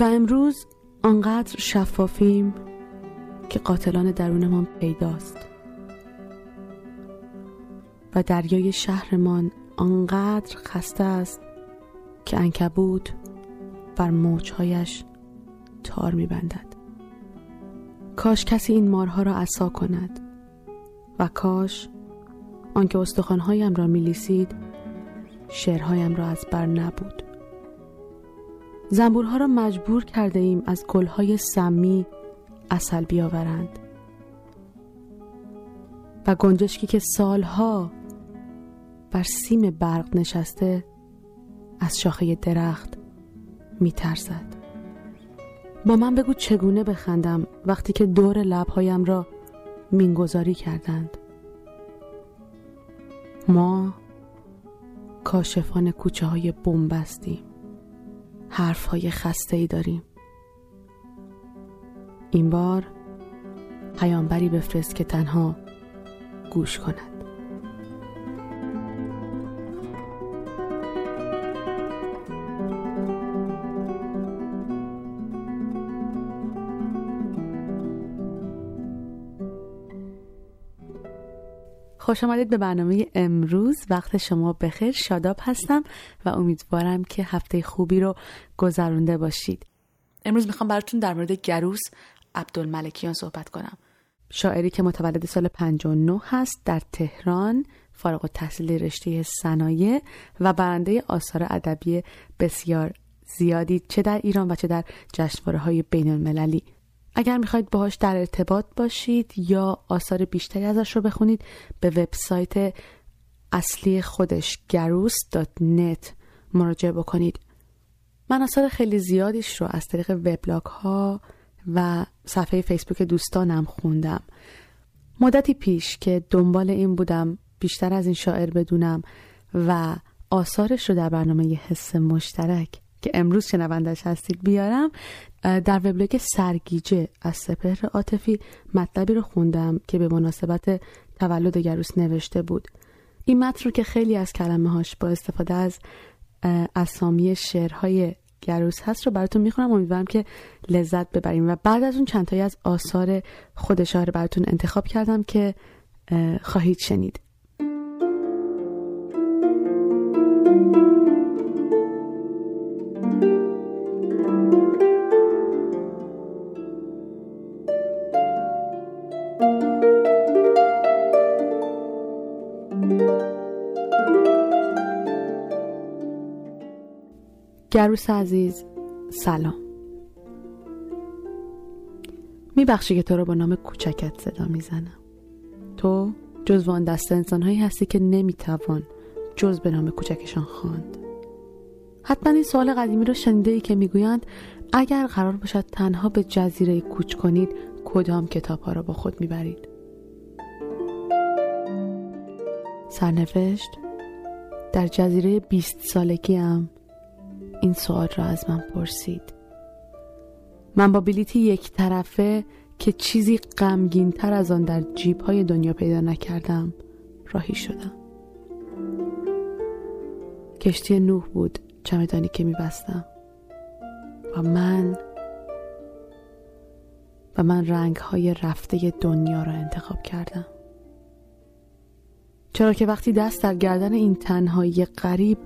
و امروز آنقدر شفافیم که قاتلان درونمان پیداست. و دریای شهرمان آنقدر خسته است که انکبوت بر موجهایش تار میبندد. کاش کسی این مارها را عصا کند و کاش آنکه استخوانهایم را میلیسید شعرهایم را از بر نبود. زنبورها را مجبور کرده ایم از گلهای سمی اصل بیاورند. و گنجشکی که سالها بر سیم برق نشسته از شاخه درخت میترسد. با من بگو چگونه بخندم وقتی که دور لبهایم را مینگذاری کردند. ما کاشفان کوچه های بومبستیم حرف های خسته ای داریم. این بار پیامبری بفرست که تنها گوش کند. خوش آمدید به برنامه امروز. وقت شما بخیر. شاداب هستم و امیدوارم که هفته خوبی رو گذرونده باشید. امروز می‌خوام براتون در مورد گروس عبدالملکیان صحبت کنم. شاعری که متولد سال 59 هست در تهران فارغ و تحصیل رشته صنایع و برنده آثار ادبی بسیار زیادی چه در ایران و چه در جشنواره های بین المللی اگر می‌خواید باهاش در ارتباط باشید یا آثار بیشتری ازش رو بخونید به وبسایت اصلی خودش گروس.net مراجعه بکنید. من آثار خیلی زیادیش رو از طریق وبلاگ ها و صفحه فیسبوک دوستانم خوندم. مدتی پیش که دنبال این بودم بیشتر از این شاعر بدونم و آثارش رو در برنامه حس مشترک که امروز شنوندش هستید بیارم در وبلاگ سرگیجه از سپهر عاطفی مطلبی رو خوندم که به مناسبت تولد گروس نوشته بود. این متن رو که خیلی از کلمه هاش با استفاده از اسامی شعرهای گروس هست رو براتون می‌خونم. امیدوارم که لذت ببریم. و بعد از اون چندتایی از آثار خود شاعر براتون انتخاب کردم که خواهید شنید. گروس عزیز سلام. میبخشی که تو رو با نام کوچکت صدا می‌زنم. تو جز وان دست انسانهایی هستی که نمی‌توان جز به نام کوچکشان خواند. حتما این سوال قدیمی رو شنیده ای که می‌گویند اگر قرار باشد تنها به جزیره کوچ کنید کدام کتاب ها را با خود می‌برید؟ سرنوشت در جزیره بیست سالگی هم این سوال را از من پرسید. من با بلیتی یک طرفه که چیزی غمگین تر از آن در جیب های دنیا پیدا نکردم راهی شدم. کشتی نوح بود چمدانی که میبستم. و من و من رنگ های رفته دنیا را انتخاب کردم. چرا که وقتی دست در گردن این تنهایی غریب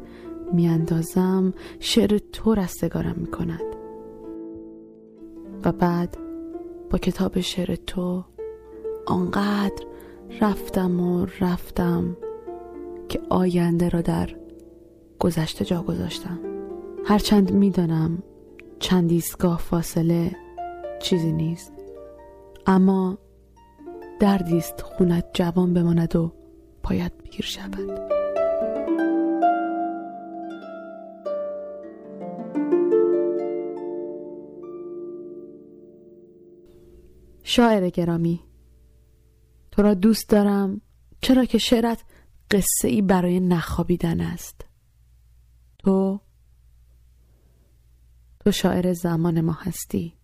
میاندازم شعر تو رستگارم می‌کند. و بعد با کتاب شعر تو آنقدر رفتم و رفتم که آینده را در گذشته جا گذاشتم. هرچند می‌دانم چند ایستگاه فاصله چیزی نیست. اما دردیست خونت جوان بماند و پایت پیر شود. شاعر گرامی. تو را دوست دارم چرا که شعرت قصه ای برای نخوابیدن است. تو تو شاعر زمان ما هستی.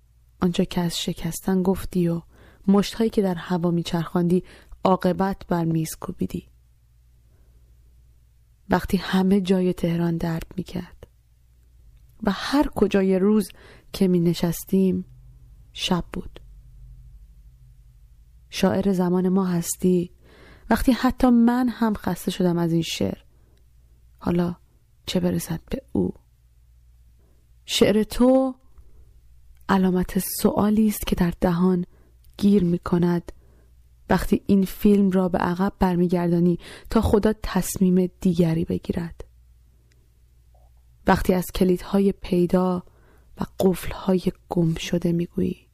آنجا که از شکستن گفتی و مشتهایی که در هوا میچرخاندی عاقبت بر میز کوبیدی. وقتی همه جای تهران درد می‌کرد و هر کجای روز که می نشستیم شب بود. شاعر زمان ما هستی. وقتی حتی من هم خسته شدم از این شعر. حالا چه برسد به او؟ شعر تو علامت سوالی است که در دهان گیر می کند. وقتی این فیلم را به عقب برمیگردانی تا خدا تصمیم دیگری بگیرد. وقتی از کلیدهای پیدا و قفلهای گم شده می‌گویی.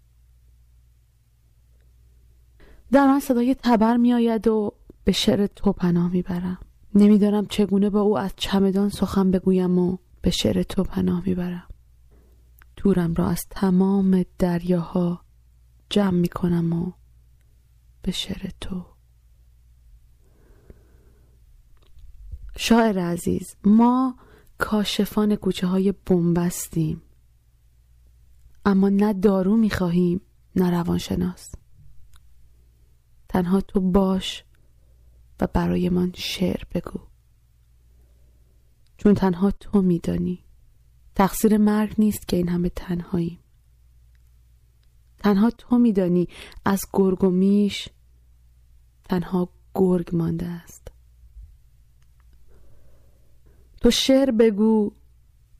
در من صدای تبر میآید و به شعر تو پناه می‌برم. نمی‌دانم چگونه با او از چمدان سخن بگویم و به شعر تو پناه می‌برم. تورم را از تمام دریاها جمع می‌کنم و به شعر تو. شاعر عزیز ما کاشفان کوچه های بنبستیم. اما نه دارو می‌خواهیم نه روانشناس. تنها تو باش و برایمان شعر بگو. چون تنها تو میدانی. تقصیر مرگ نیست که این همه تنهاییم. تنها تو میدانی. از گرگ و میش تنها گرگ مانده است. تو شعر بگو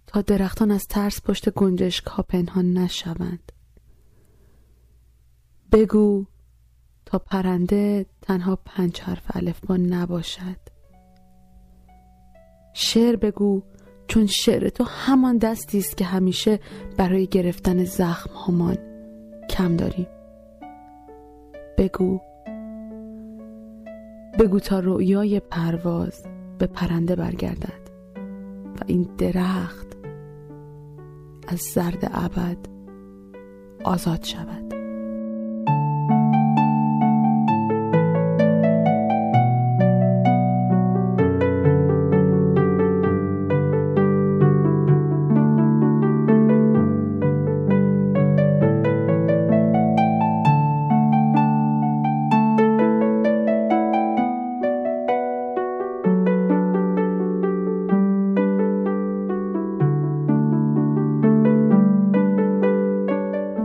تا درختان از ترس پشت گنجشک ها پنهان نشوند. بگو تا پرنده تنها پنج حرف الفبا نباشد. شعر بگو چون شعر تو همان دستی است که همیشه برای گرفتن زخم همان کم داریم. بگو. بگو تا رؤیای پرواز به پرنده برگردد و این درخت از زرد ابد آزاد شود.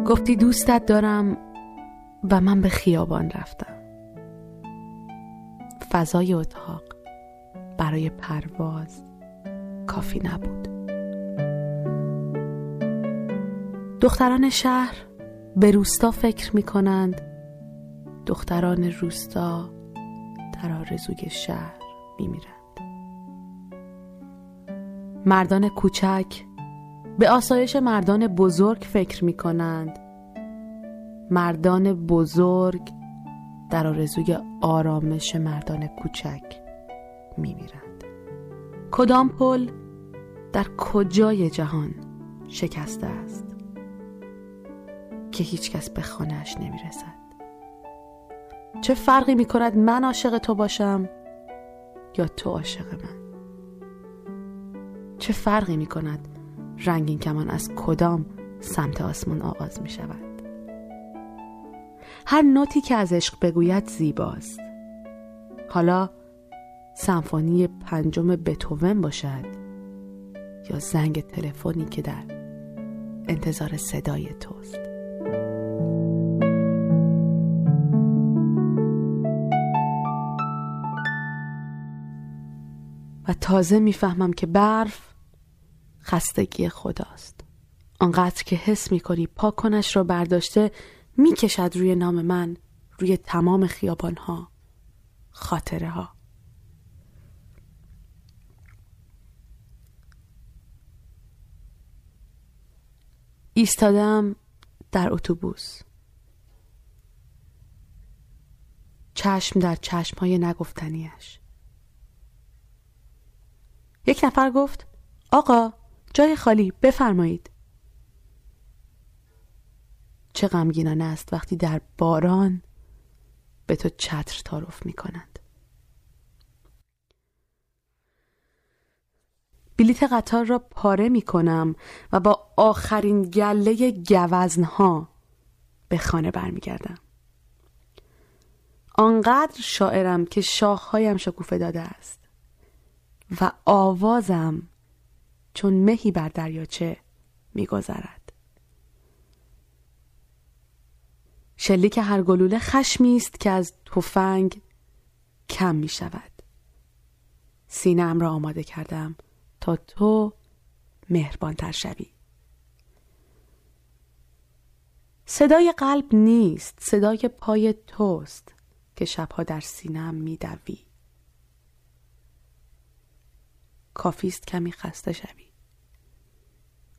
گفتی دوستت دارم و من به خیابان رفتم. فضای اتاق برای پرواز کافی نبود. دختران شهر به روستا فکر می کنند دختران روستا در آرزوی شهر می میرند. مردان کوچک به آسایش مردان بزرگ فکر می کنند مردان بزرگ در آرزوی آرامش مردان کوچک می میرند. کدام پل در کجای جهان شکسته است که هیچکس به خانهش نمی رسد چه فرقی می کند من عاشق تو باشم یا تو عاشق من؟ چه فرقی می کند رنگین کمان از کدام سمت آسمان آغاز می شود؟ هر نوتی که از عشق بگوید زیباست. حالا سمفونی پنجم بتوون باشد یا زنگ تلفنی که در انتظار صدای توست. و تازه می‌فهمم که برف خستگی خداست. آنقدر که حس می‌کنی پاکنش را برداشته می‌کشد روی نام من روی تمام خیابان ها خاطره ها ایستادم در اتوبوس. چشم در چشم های نگفتنیش یک نفر گفت آقا جای خالی بفرمایید چه غمگینانه است وقتی در باران به تو چتر تعارف می کنند بلیت قطار را پاره می کنم و با آخرین گله گوزنها به خانه برمیگردم. آنقدر شاعرم که شاخهایم شکوفه داده است و آوازم چون مهی بر دریاچه میگذرد. شلیک هر گلوله خشمی است که از تفنگ کم می شود سینم را آماده کردم تا تو مهربانتر شوی. صدای قلب نیست صدای پای توست که شبها در سینه‌م میدوی. کافیست کمی خسته شوی.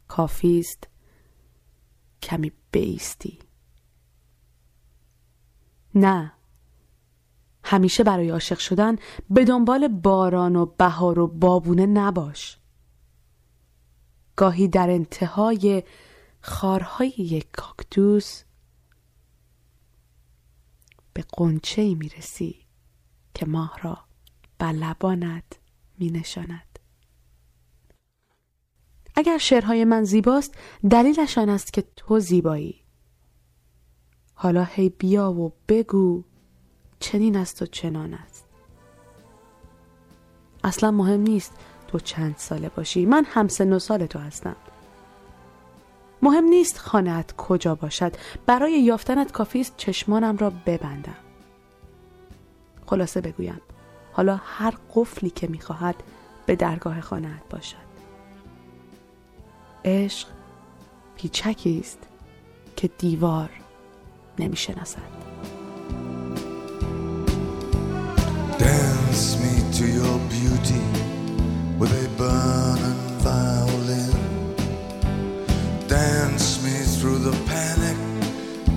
کافیست کمی بایستی نه همیشه برای عاشق شدن به دنبال باران و بهار و بابونه نباش گاهی در انتهای خارهای یک کاکتوس به قنچه می رسی که ماه را بر لبانت می نشاند. اگر شعرهای من زیباست دلیلش آن است که تو زیبایی. حالا هی بیا و بگو چنین است و چنان است. اصلا مهم نیست تو چند ساله باشی. من همسن و سال تو هستم. مهم نیست خانهت کجا باشد. برای یافتنت کافی است چشمانم را ببندم. خلاصه بگویم حالا هر قفلی که می‌خواهد به درگاه خانهت باشد. عشق پیچکی است که دیوار نمیشناسد Dance me to your beauty with a burning violin. Dance me through the panic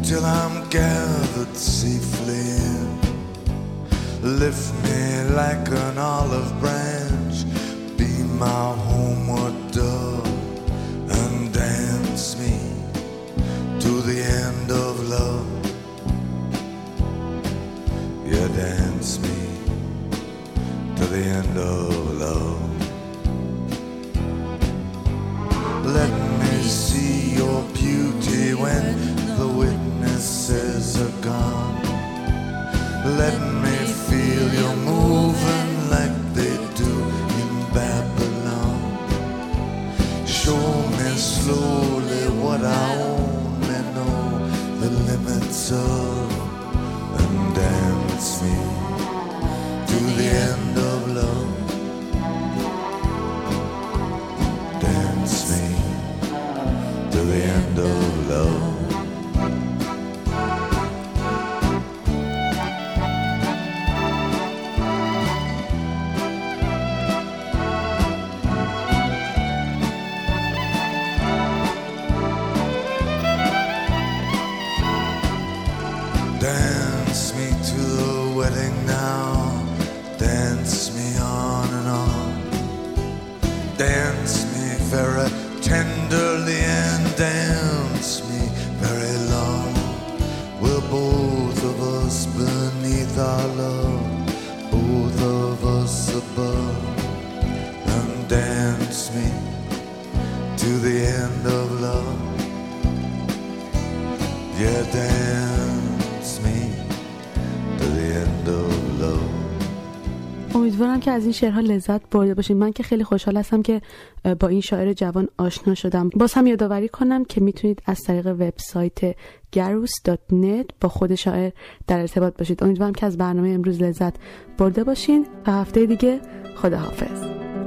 till I'm gathered safely in. Lift me like an olive branch, be my slowly what I only know. The limits of, and dance me to the end our love, both of us above. امیدوارم که از این شعرها لذت برده باشید من که خیلی خوشحال هستم که با این شاعر جوان آشنا شدم. باز هم یادآوری کنم که می‌تونید از طریق وبسایت garus.net با خود شاعر در ارتباط باشید. امیدوارم که از برنامه امروز لذت برده باشین. و هفته دیگه خداحافظ.